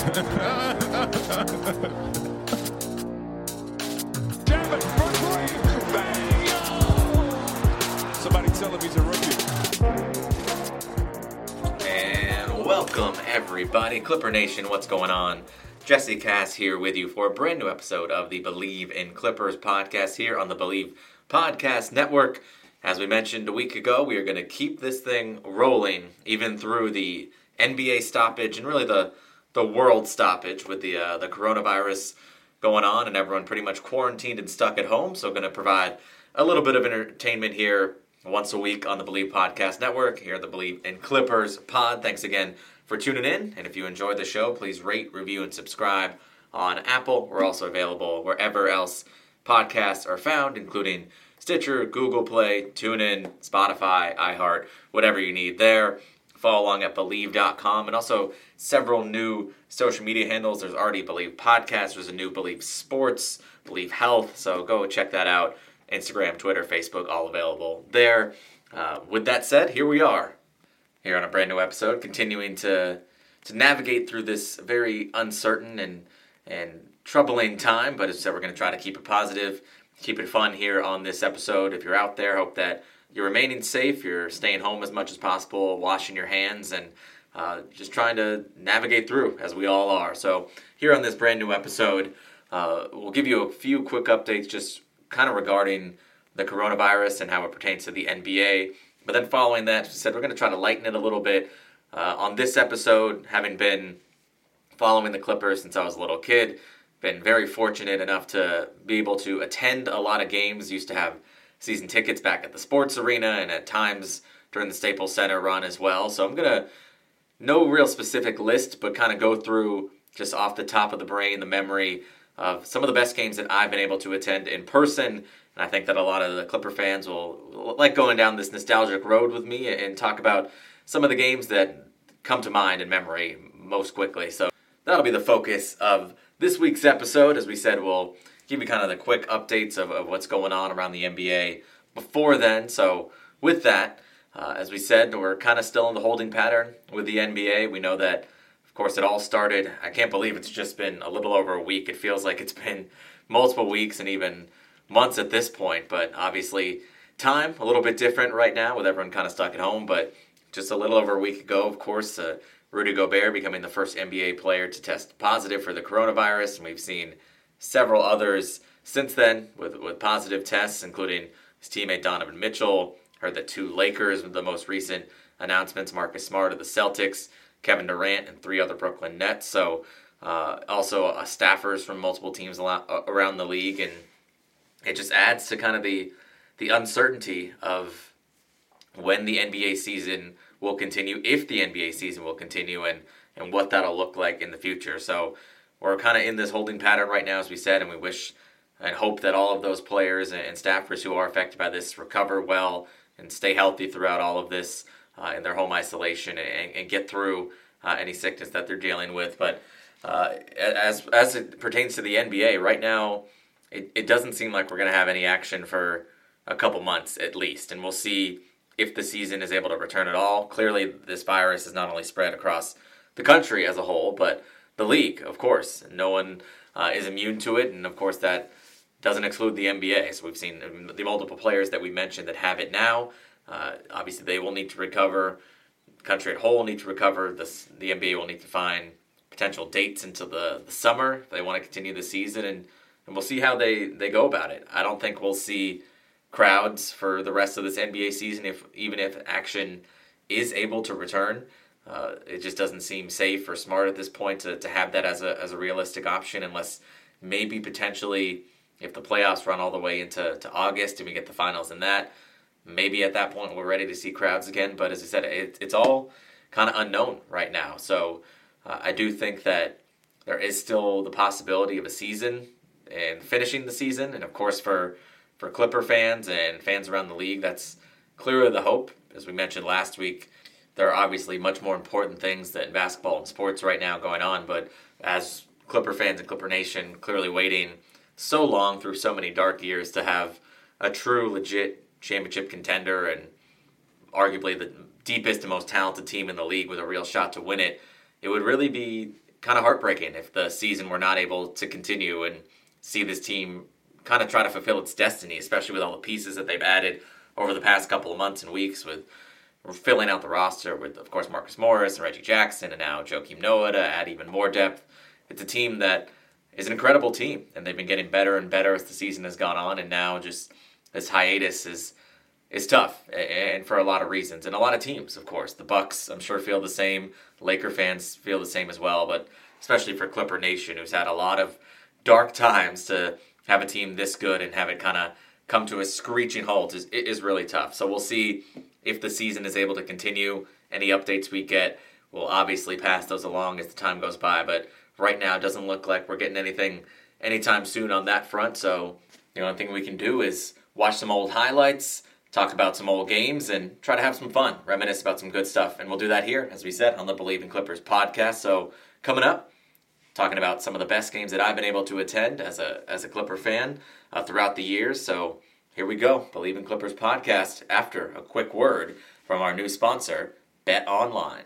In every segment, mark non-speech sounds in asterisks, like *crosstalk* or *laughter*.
Somebody tell him he's a rookie. And welcome, everybody. Clipper Nation, what's going on? Jesse Cass here with you for a brand new episode of the Bleav in Clippers podcast here on the Bleav Podcast Network. As we mentioned a week ago, we are going to keep this thing rolling even through the NBA stoppage and really the the world stoppage with the uh, the coronavirus going on and everyone pretty much quarantined and stuck at home. So, going to provide a little bit of entertainment here once a week on the Bleav Podcast Network here at the Bleav in Clippers Pod. Thanks again for tuning in. And if you enjoyed the show, please rate, review, and subscribe on Apple. We're also available wherever else podcasts are found, including Stitcher, Google Play, TuneIn, Spotify, iHeart, whatever you need there. Follow along at Believe.com and also several new social media handles. There's already Bleav Podcast, there's a new Bleav Sports, Bleav Health. So go check that out. Instagram, Twitter, Facebook, all available there. Uh, with that said, here we are, here on a brand new episode, continuing to to navigate through this very uncertain and and troubling time. But as I said, we're going to try to keep it positive, keep it fun here on this episode. If you're out there, hope that you're remaining safe, you're staying home as much as possible, washing your hands, and uh, just trying to navigate through as we all are. So here on this brand new episode, uh, we'll give you a few quick updates, just kind of regarding the coronavirus and how it pertains to the NBA. But then following that, we said we're going to try to lighten it a little bit. Uh, on this episode, having been following the Clippers since I was a little kid, been very fortunate enough to be able to attend a lot of games. Used to have season tickets back at the sports arena and at times during the Staples Center run as well. So I'm going to, no real specific list, but kind of go through just off the top of the brain the memory of some of the best games that I've been able to attend in person. And I think that a lot of the Clipper fans will like going down this nostalgic road with me and talk about some of the games that come to mind in memory most quickly. So that'll be the focus of this week's episode. As we said, we'll give you kind of the quick updates of, of what's going on around the NBA before then. So, with that, uh, as we said, we're kind of still in the holding pattern with the NBA. We know that, of course, it all started. I can't believe it's just been a little over a week. It feels like it's *laughs* been multiple weeks and even months at this point. But obviously, time a little bit different right now with everyone kind of stuck at home. But just a little over a week ago, of course, uh, Rudy Gobert becoming the first NBA player to test positive for the coronavirus, and we've seen several others since then with, with positive tests, including his teammate Donovan Mitchell. Heard that two Lakers with the most recent announcements Marcus Smart of the Celtics, Kevin Durant, and three other Brooklyn Nets. So, uh, also uh, staffers from multiple teams around the league, and it just adds to kind of the the uncertainty of when the NBA season will continue, if the NBA season will continue, and and what that'll look like in the future. So we're kind of in this holding pattern right now, as we said, and we wish and hope that all of those players and staffers who are affected by this recover well and stay healthy throughout all of this uh, in their home isolation and, and get through uh, any sickness that they're dealing with. But uh, as as it pertains to the NBA, right now, it, it doesn't seem like we're going to have any action for a couple months at least, and we'll see if the season is able to return at all. Clearly, this virus is not only spread across the country as a whole, but the league, of course. No one uh, is immune to it, and of course that doesn't exclude the NBA. So we've seen the multiple players that we mentioned that have it now. Uh, obviously, they will need to recover. The country at whole will need to recover. This, the NBA will need to find potential dates into the, the summer if they want to continue the season, and, and we'll see how they, they go about it. I don't think we'll see crowds for the rest of this NBA season, if even if action is able to return. Uh, it just doesn't seem safe or smart at this point to, to have that as a, as a realistic option unless maybe potentially if the playoffs run all the way into to August and we get the finals in that, maybe at that point we're ready to see crowds again. But as I said, it, it's all kind of unknown right now. So uh, I do think that there is still the possibility of a season and finishing the season. And of course, for, for Clipper fans and fans around the league, that's clearly the hope. As we mentioned last week, there are obviously much more important things than basketball and sports right now going on. But as Clipper fans and Clipper Nation clearly waiting so long through so many dark years to have a true, legit championship contender and arguably the deepest and most talented team in the league with a real shot to win it, it would really be kind of heartbreaking if the season were not able to continue and see this team kind of try to fulfill its destiny, especially with all the pieces that they've added over the past couple of months and weeks with filling out the roster with, of course, Marcus Morris and Reggie Jackson and now Joakim Noah to add even more depth. It's a team that is an incredible team, and they've been getting better and better as the season has gone on, and now just this hiatus is is tough and for a lot of reasons. And a lot of teams of course. The bucks i'm sure feel the same. Laker fans feel the same as well but especially for clipper nation who's had a lot of dark times to have a team this good and have it kind of come to a screeching halt is, is really tough. So we'll see if the season is able to continue any updates we get we'll obviously pass those along as the time goes by but right now it doesn't look like we're getting anything anytime soon on that front so the only thing we can do is watch some old highlights talk about some old games and try to have some fun, reminisce about some good stuff. And we'll do that here, as we said, on the Bleav in Clippers podcast. So coming up, talking about some of the best games that I've been able to attend as a as a Clipper fan uh, throughout the years. So here we go, Bleav in Clippers podcast. After a quick word from our new sponsor, Bet Online.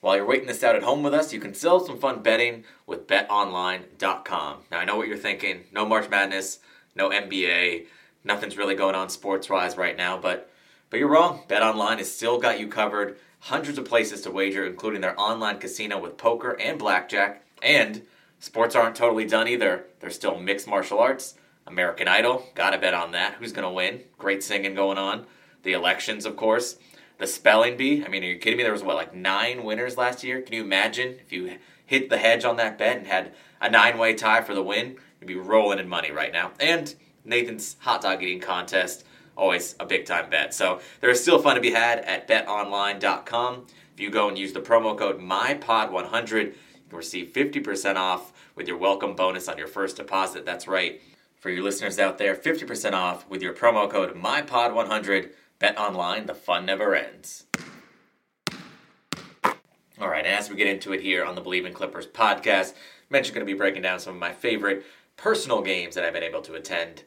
While you're waiting this out at home with us, you can still have some fun betting with betonline.com. Now, I know what you're thinking no March Madness, no NBA, nothing's really going on sports wise right now, but but you're wrong. BetOnline has still got you covered. Hundreds of places to wager, including their online casino with poker and blackjack. And sports aren't totally done either. There's still mixed martial arts, American Idol, gotta bet on that. Who's gonna win? Great singing going on. The elections, of course. The spelling bee. I mean, are you kidding me? There was what, like nine winners last year? Can you imagine if you hit the hedge on that bet and had a nine way tie for the win? You'd be rolling in money right now. And Nathan's hot dog eating contest, always a big time bet. So there is still fun to be had at betonline.com. If you go and use the promo code MyPod100, you can receive 50% off with your welcome bonus on your first deposit. That's right. For your listeners out there, 50% off with your promo code MyPod100. Bet online, the fun never ends. All right, as we get into it here on the Bleav in Clippers podcast, I'm going to be breaking down some of my favorite personal games that I've been able to attend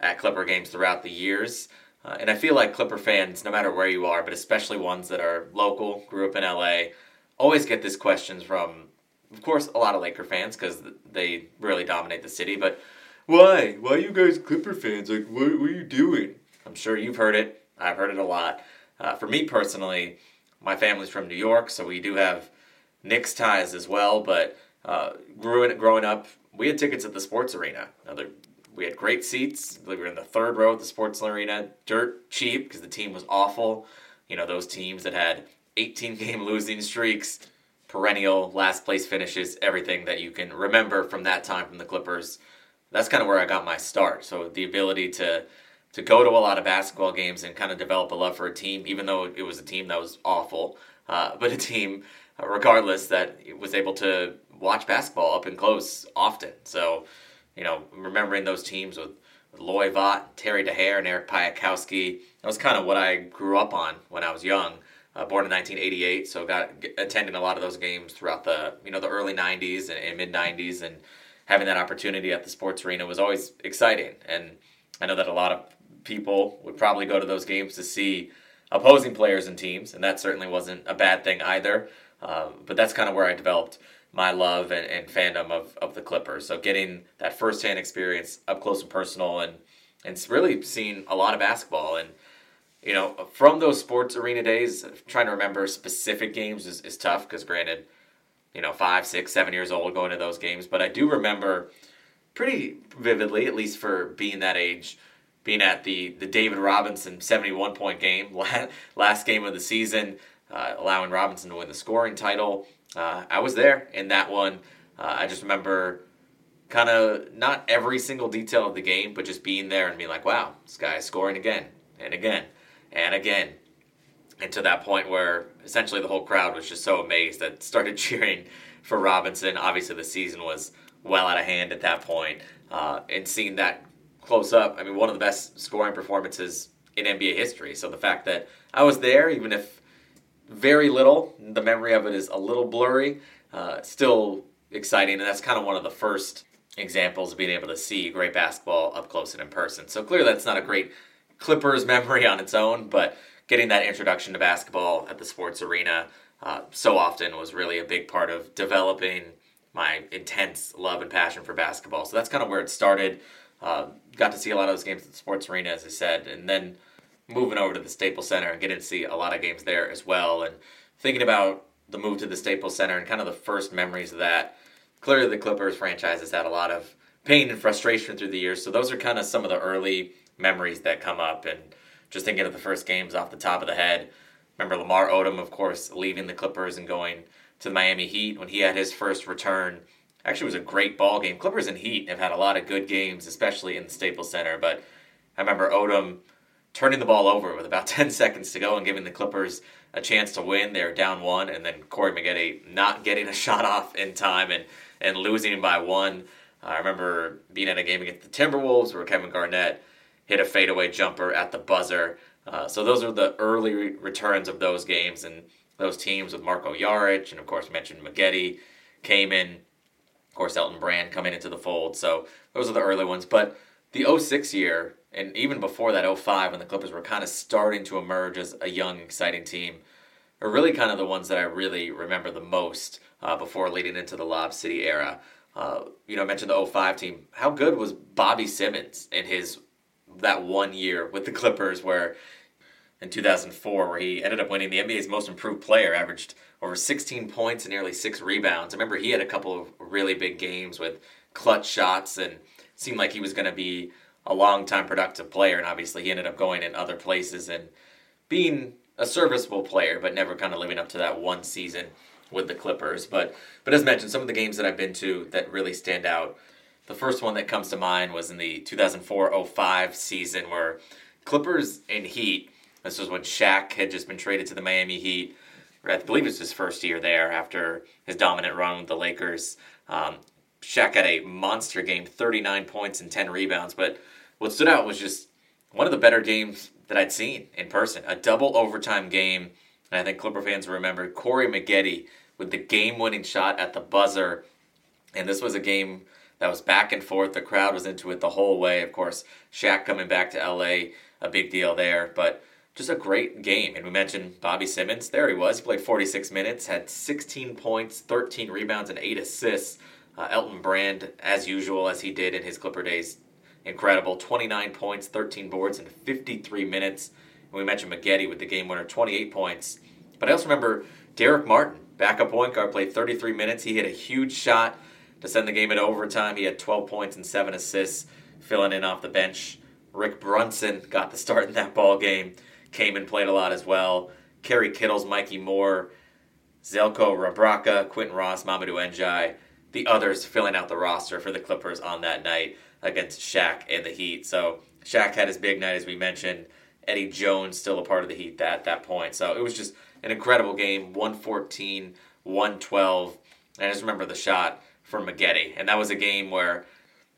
at Clipper games throughout the years. Uh, and I feel like Clipper fans, no matter where you are, but especially ones that are local, grew up in LA, always get this questions from, of course, a lot of Laker fans because they really dominate the city. But why? Why you guys Clipper fans? Like, what, what are you doing? I'm sure you've heard it. I've heard it a lot. Uh, for me personally, my family's from New York, so we do have Knicks ties as well. But uh, growing growing up, we had tickets at the sports arena. We had great seats. We were in the third row at the sports arena, dirt cheap because the team was awful. You know, those teams that had 18 *laughs* game losing streaks, perennial last place finishes, everything that you can remember from that time from the Clippers. That's kind of where I got my start. So the ability to to go to a lot of basketball games and kind of develop a love for a team, even though it was a team that was awful, uh, *laughs* but a team, regardless, that was able to watch basketball up and close often. So, you know, remembering those teams with, Loy Vaught, Terry Dehere, and Eric Piatkowski, that was kind of what I grew up on when I was young. Uh, born in 1988, so got attending a lot of those games throughout the you know the early 90s and, and mid 90s, and having that opportunity at the sports arena was always exciting. And I know that a lot of people would probably go to those games to see opposing players and teams, and that certainly wasn't a bad thing either. Uh, but that's kind of where I developed my love and, and fandom of, of the Clippers. So getting that firsthand experience up close and personal and and really seeing a lot of basketball and you know from those sports arena days trying to remember specific games is, is tough because granted you know five six seven years old going to those games but i do remember pretty vividly at least for being that age being at the, the david robinson 71 point game *laughs* last game of the season uh, allowing robinson to win the scoring title uh, I was there in that one. Uh, I just remember kind of not every single detail of the game, but just being there and being like, wow, this guy's scoring again and again and again. and to that point where essentially the whole crowd was just so amazed that *laughs* started cheering for Robinson. Obviously, the season was well out of hand at that point, uh, and seeing that close up, I mean, one of the best scoring performances in NBA history. So the fact that I was there, even if very little, the memory of it is a little blurry, uh, still exciting, and that's kind of one of the first examples of being able to see great basketball up close and in person. So clearly, that's not a great Clippers memory on its own, but getting that introduction to basketball at the sports arena uh, so often was really a big part of developing my intense love and passion for basketball. So that's kind of where it started. Uh, got to see a lot of those games at the sports arena, as I said, and then moving over to the Staples Center and getting to see a lot of games there as well. And thinking about the move to the Staples Center and kind of the first memories of that. Clearly, the Clippers franchise has had a lot of pain and frustration through the years. So those are kind of some of the early memories that come up. And just thinking of the first games off the top of the head, remember Lamar Odom, of course, leaving the Clippers and going to the Miami Heat when he had his first return. Actually, was a great ball game. Clippers and Heat have had a lot of good games, especially in the Staples Center. But I remember Odom turning the ball over with about *laughs* 10 seconds to go and giving the Clippers a chance to win. They're down one, and then Corey Maggette not getting a *laughs* shot off in time and, and losing by one. I remember being at a game against the Timberwolves where Kevin Garnett hit a fadeaway jumper at the buzzer. Uh, so those are the early returns of those games and those teams with Marko Jaric and of course mentioned Maggette came in. Of course, Elton Brand coming into the fold. So those are the early ones. But the 06 year, and even before that 05 when the Clippers were kind of starting to emerge as a young, exciting team, are really kind of the ones that I really remember the most uh, before leading into the Lob City era. Uh, you know, I mentioned the 05 team. How good was Bobby Simmons in his that one year with the Clippers where in 2004 where he ended up winning the NBA's most improved player, averaged over 16 points and nearly 6 rebounds. I remember he had a couple of really big games with clutch shots and seemed like he was going to be a long time productive player and obviously he ended up going in other places and being a serviceable player but never kind of living up to that one season with the Clippers. But but as mentioned, some of the games that I've been to that really stand out the first one that comes to mind was in the 2004-05 season where Clippers and Heat. This was when Shaq had just been traded to the Miami Heat. I believe it was his first year there after his dominant run with the Lakers. Um, Shaq had a monster game, 39 points and 10 rebounds. But what stood out was just one of the better games that I'd seen in person. A double overtime game. And I think Clipper fans remember Corey Maggette with the game winning shot at the buzzer. And this was a game that was back and forth. The crowd was into it the whole way. Of course, Shaq coming back to LA, a big deal there. But just a great game. And we mentioned Bobby Simmons. There he was. He played 46 minutes, had 16 points, 13 rebounds, and 8 assists. Uh, Elton Brand, as usual, as he did in his Clipper days, incredible. 29 points, 13 boards, in 53 minutes. And we mentioned Maggette with the game winner, 28 points. But I also remember Darrick Martin, backup point guard, played 33 minutes. He hit a huge shot to send the game into overtime. He had 12 points and 7 assists, filling in off the bench. Rick Brunson got the start in that ball game, came and played a lot as well. Kerry Kittles, Mikki Moore, Zeljko Rebraca, Quinton Ross, Mamadou Ndiaye, the others filling out the roster for the Clippers on that night against Shaq and the Heat. So Shaq had his big night, as we mentioned. Eddie Jones still a part of the Heat at that point. So it was just an incredible game 114, 112. And I just remember the shot for Maggette. And that was a game where,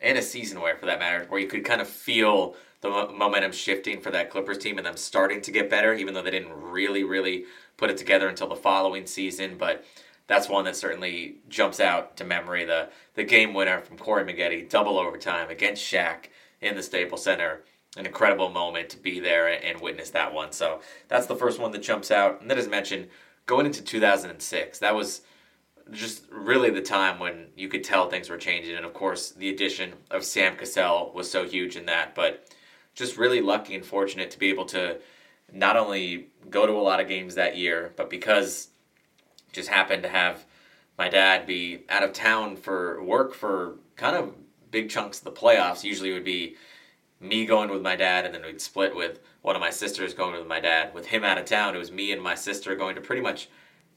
and a season where, for that matter, where you could kind of feel the momentum shifting for that Clippers team and them starting to get better, even though they didn't really, really put it together until the following season. But that's one that certainly jumps out to memory. The the game winner from Corey Maggette, double overtime against Shaq in the Staples Center. An incredible moment to be there and witness that one. So that's the first one that jumps out. And then, as mentioned, going into 2006, that was just really the time when you could tell things were changing. And of course, the addition of Sam Cassell was so huge in that. But just really lucky and fortunate to be able to not only go to a lot of games that year, but because just happened to have my dad be out of town for work for kind of big chunks of the playoffs. Usually would be me going with my dad, and then we'd split with one of my sisters going with my dad. With him out of town, it was me and my sister going to pretty much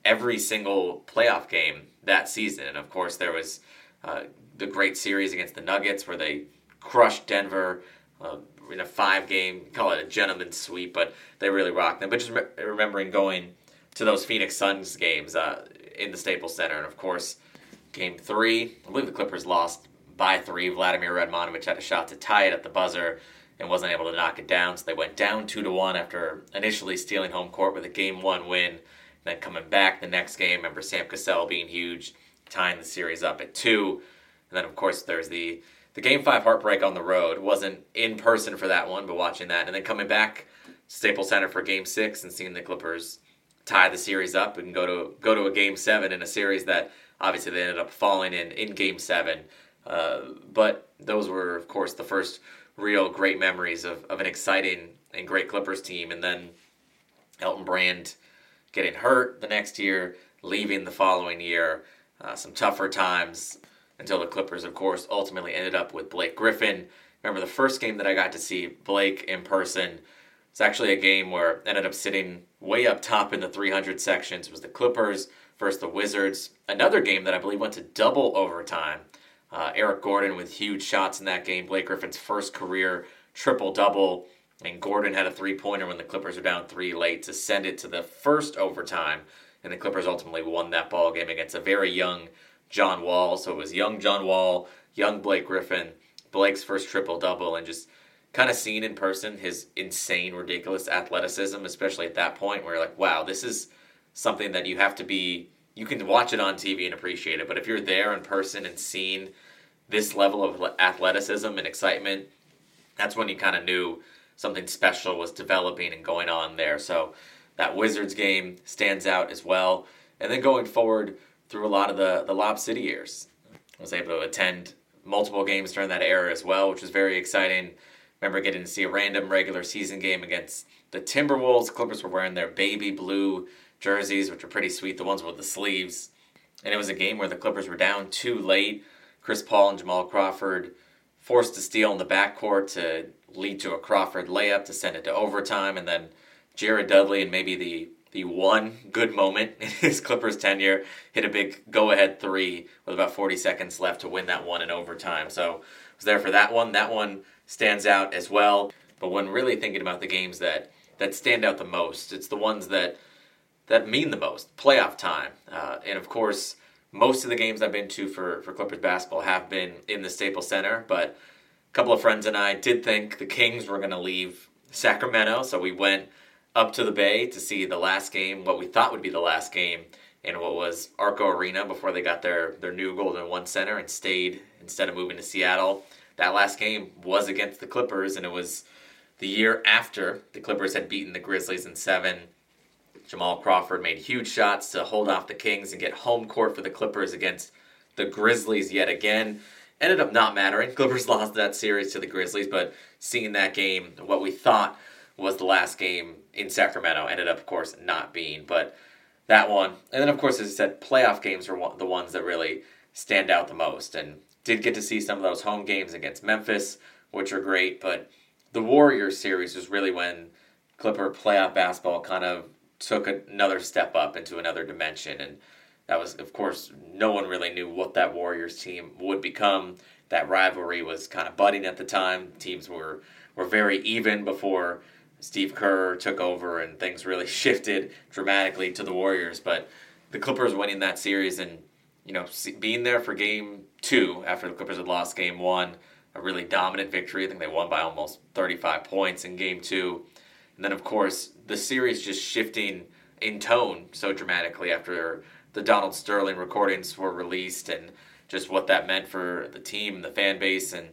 every single playoff game that season. And of course, there was uh, the great series against the Nuggets where they crushed Denver. Uh, in a five game, call it a gentleman's sweep, but they really rocked them. But just re- remembering going to those Phoenix Suns games uh, in the Staples Center, and of course, game three, I believe the Clippers lost by three. Vladimir Radmanovic had a shot to tie it at the buzzer and wasn't able to knock it down, so they went down two to one after initially stealing home court with a game one win. Then coming back the next game, remember Sam Cassell being huge, tying the series up at two. And then of course there's the the game five heartbreak on the road. Wasn't in person for that one, but watching that, and then coming back Staples Center for game six and seeing the Clippers tie the series up and go to go to a game seven in a series that obviously they ended up falling in in game seven. Uh, but those were of course the first real great memories of, of an exciting and great Clippers team. And then Elton Brand getting hurt the next year, leaving the following year, uh, some tougher times until the Clippers, of course, ultimately ended up with Blake Griffin. Remember the first game that I got to see Blake in person? It's actually a game where I ended up sitting way up top in the 300 sections. It was the Clippers versus the Wizards. Another game that I believe went to double overtime. Uh, Eric Gordon with huge shots in that game. Blake Griffin's first career triple double. And Gordon had a three pointer when the Clippers were down three late to send it to the first overtime. And the Clippers ultimately won that ball game against a very young John Wall. So it was young John Wall, young Blake Griffin, Blake's first triple double, and just kind of seeing in person his insane, ridiculous athleticism, especially at that point where you're like, wow, this is something that you have to be. You can watch it on TV and appreciate it, but if you're there in person and seeing this level of athleticism and excitement, that's when you kind of knew something special was developing and going on there. So that Wizards game stands out as well. And then going forward through a lot of the, the Lob City years, I was able to attend multiple games during that era as well, which was very exciting. Remember getting to see a random regular season game against the Timberwolves. Clippers were wearing their baby blue jerseys, which were pretty sweet, the ones with the sleeves. And it was a game where the Clippers were down two late. Chris Paul and Jamal Crawford forced to steal in the backcourt to lead to a Crawford layup to send it to overtime, and then Jared Dudley and maybe the the one good moment *laughs* in his Clippers tenure hit a big go ahead three with about 40 seconds left to win that one in overtime. So was there for that one. That one stands out as well. But when really thinking about the games that that stand out the most, it's the ones that that mean the most. Playoff time, uh, and of course, most of the games I've been to for for Clippers basketball have been in the Staples Center. But couple of friends and I did think the Kings were going to leave Sacramento, so we went up to the Bay to see the last game, what we thought would be the last game in what was Arco Arena before they got their their new Golden One Center and stayed instead of moving to Seattle. That last game was against the Clippers, and it was the year after the Clippers had beaten the Grizzlies in seven. Jamal Crawford made huge shots to hold off the Kings and get home court for the Clippers against the Grizzlies yet again. Ended up not mattering. Clippers *laughs* lost that series to the Grizzlies, but seeing that game, what we thought was the last game in Sacramento ended up, of course, not being. But that one, and then of course, as I said, playoff games are the ones that really stand out the most. And did get to see some of those home games against Memphis, which are great. But the Warriors series was really when Clipper playoff basketball kind of took another step up into another dimension. And that was, of course, no one really knew what that Warriors team would become. That rivalry was kind of budding at the time. Teams were, were very even before Steve Kerr took over and things really *laughs* shifted dramatically to the Warriors. But the Clippers winning that series and, you know, being there for game two after the Clippers had lost game one, a really dominant victory. I think they won by almost 35 points in game two. And then, of course, the series just shifting in tone so dramatically after the Donald Sterling recordings were released and just what that meant for the team and the fan base. And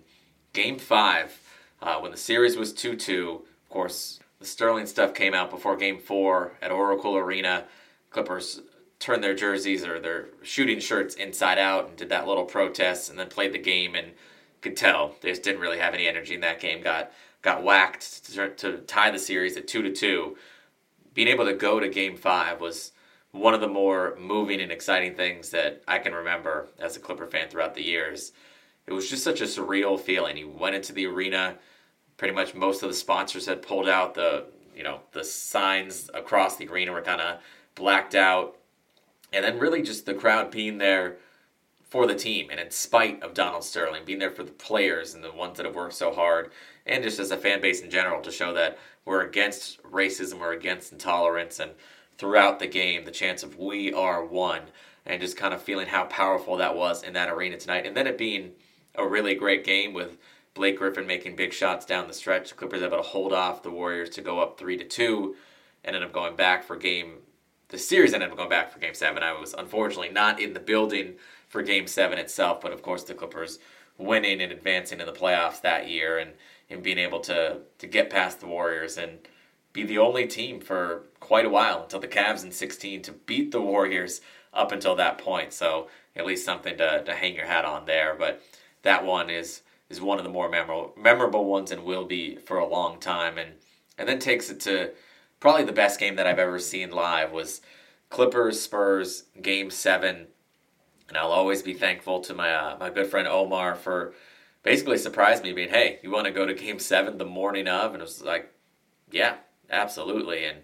game five, uh, when the series was 2 2, of course, the Sterling stuff came out before game four at Oracle Arena. Clippers turned their jerseys or their shooting shirts inside out and did that little protest and then played the game and could tell they just didn't really have any energy in that game. Got got whacked to, to tie the series at two to two. Being able to go to Game Five was one of the more moving and exciting things that I can remember as a Clipper fan throughout the years. It was just such a surreal feeling. You went into the arena, pretty much most of the sponsors had pulled out the you know the signs across the arena were kind of blacked out, and then really just the crowd being there for the team and in spite of Donald Sterling, being there for the players and the ones that have worked so hard, and just as a fan base in general to show that we're against racism, we're against intolerance, and throughout the game, the chance of we are one, and just kind of feeling how powerful that was in that arena tonight. And then it being a really great game with Blake Griffin making big shots down the stretch. The Clippers able to hold off the Warriors to go up three to two, and ended up going back for game. The series ended up going back for game seven. I was unfortunately not in the building for game seven itself, but of course the Clippers winning and advancing in the playoffs that year and, and being able to, to get past the Warriors and be the only team for quite a while until the Cavs in 16 to beat the Warriors up until that point. So at least something to, to hang your hat on there. But that one is is one of the more memorable memorable ones and will be for a long time. And and then takes it to probably the best game that I've ever seen live was Clippers Spurs Game Seven. And I'll always be thankful to my uh, my good friend Omar for basically surprised me being, hey, you want to go to Game Seven the morning of? And it was like, yeah, absolutely. And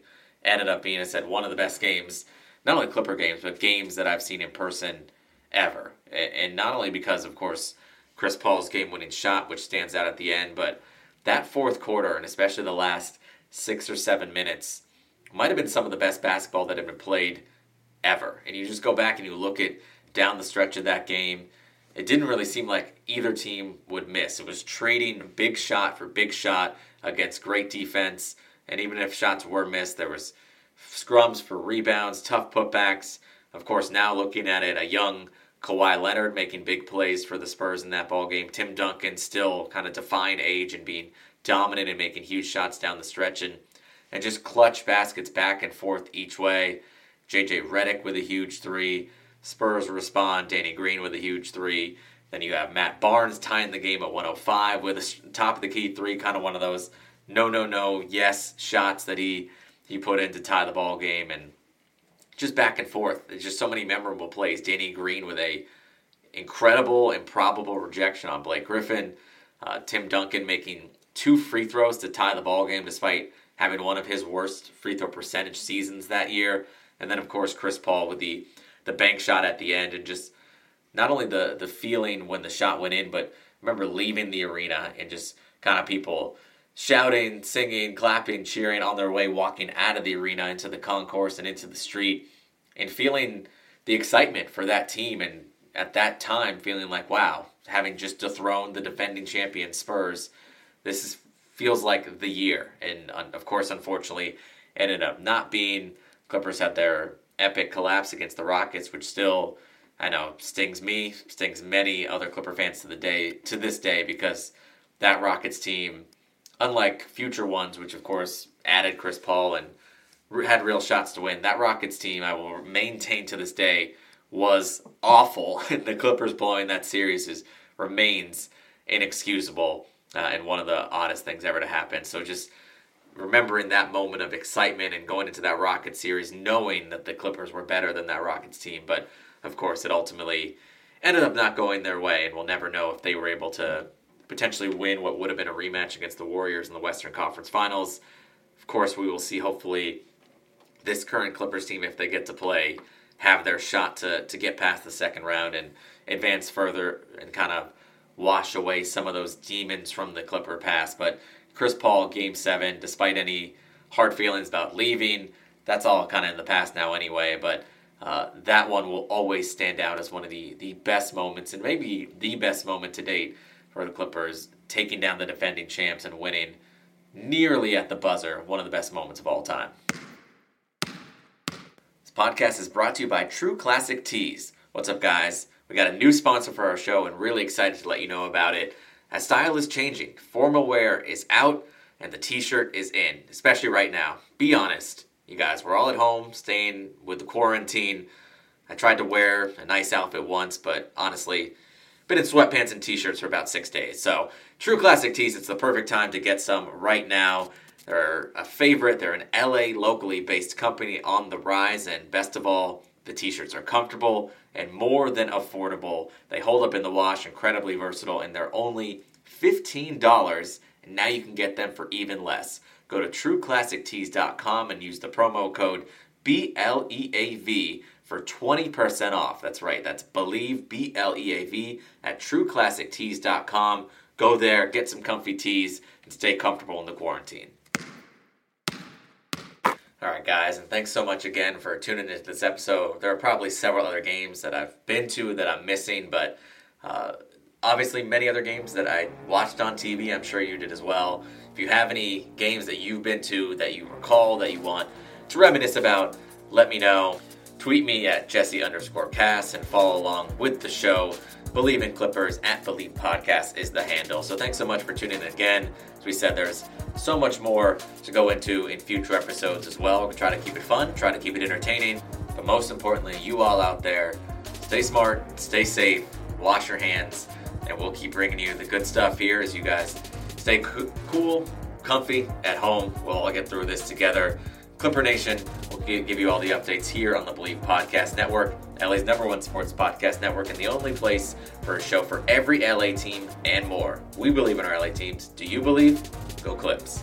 ended up being, I said, one of the best games, not only Clipper games, but games that I've seen in person ever. And not only because, of course, Chris Paul's game winning shot, which stands out at the end, but that fourth quarter, and especially the last six or seven minutes, might have been some of the best basketball that had been played ever. And you just go back and you look at down the stretch of that game, it didn't really seem like either team would miss. It was trading big shot for big shot against great defense. And even if shots were missed, there was scrums for rebounds, tough putbacks. Of course, now looking at it, a young Kawhi Leonard making big plays for the Spurs in that ball game. Tim Duncan still kind of defying age and being dominant and making huge shots down the stretch and and just clutch baskets back and forth each way. JJ Redick with a huge three. Spurs respond. Danny Green with a huge three. Then you have Matt Barnes tying the game at 105 with a top of the key three, kind of one of those no, no, no, yes shots that he he put in to tie the ball game, and just back and forth. Just so many memorable plays. Danny Green with a incredible, improbable rejection on Blake Griffin. Uh, Tim Duncan making two free throws to tie the ball game, despite having one of his worst free throw percentage seasons that year. And then, of course, Chris Paul with the the bank shot at the end, and just not only the the feeling when the shot went in, but remember leaving the arena and just kind of people shouting, singing, clapping, cheering on their way walking out of the arena into the concourse and into the street and feeling the excitement for that team and at that time feeling like wow having just dethroned the defending champion spurs this is, feels like the year. And of course unfortunately ended up not being. Clippers had their epic collapse against the rockets which still i know stings me stings many other clipper fans to the day to this day because that rockets team unlike future ones, which of course added Chris Paul and had real shots to win, that Rockets team I will maintain to this day was awful. *laughs* the Clippers blowing that series is remains inexcusable uh, and one of the oddest things ever to happen. So just remembering that moment of excitement and going into that Rockets series, knowing that the Clippers were better than that Rockets team, but of course it ultimately ended up not going their way, and we'll never know if they were able to potentially win what would have been a rematch against the Warriors in the Western Conference Finals. Of course, we will see hopefully this current Clippers team, if they get to play, have their shot to, to get past the second round and advance further and kind of wash away some of those demons from the Clipper past. But Chris Paul, game seven, despite any hard feelings about leaving, that's all kind of in the past now anyway. But uh, that one will always stand out as one of the, the best moments and maybe the best moment to date for the Clippers, taking down the defending champs and winning nearly at the buzzer, one of the best moments of all time. This podcast is brought to you by True Classic Tees. What's up, guys? We got a new sponsor for our show and really excited to let you know about it. As style is changing, formal wear is out and the t shirt is in, especially right now. Be honest, you guys, we're all at home, staying with the quarantine. I tried to wear a nice outfit once, but honestly, been in sweatpants and t-shirts for about six days. So True Classic Tees, it's the perfect time to get some right now. They're a favorite. They're an LA locally based company on the rise, and best of all, the t-shirts are comfortable and more than affordable. They hold up in the wash, incredibly versatile, and they're only $15, and now you can get them for even less. Go to trueclassictees.com and use the promo code BLEAV for 20% off. That's right, that's Believe, B L E A V, at trueclassictees.com. Go there, get some comfy tees, and stay comfortable in the quarantine. All right, guys, and thanks so much again for tuning into this episode. There are probably several other games that I've been to that I'm missing, but uh, obviously many other games that I watched on TV. I'm sure you did as well. If you have any games that you've been to that you recall that you want to reminisce about, let me know. Tweet me at Jesse underscore Cass and follow along with the show. Bleav in Clippers at Bleav Podcast is the handle. So thanks so much for tuning in again. As we said, there's so much more to go into in future episodes as well. We try to keep it fun, try to keep it entertaining, but most importantly, you all out there, stay smart, stay safe, wash your hands, and we'll keep bringing you the good stuff here as you guys stay co- cool, comfy at home. We'll all get through this together. Clipper Nation will give you all the updates here on the Bleav Podcast Network, LA's number one sports podcast network, and the only place for a show for every LA team and more. We believe in our LA teams. Do you believe? Go Clips.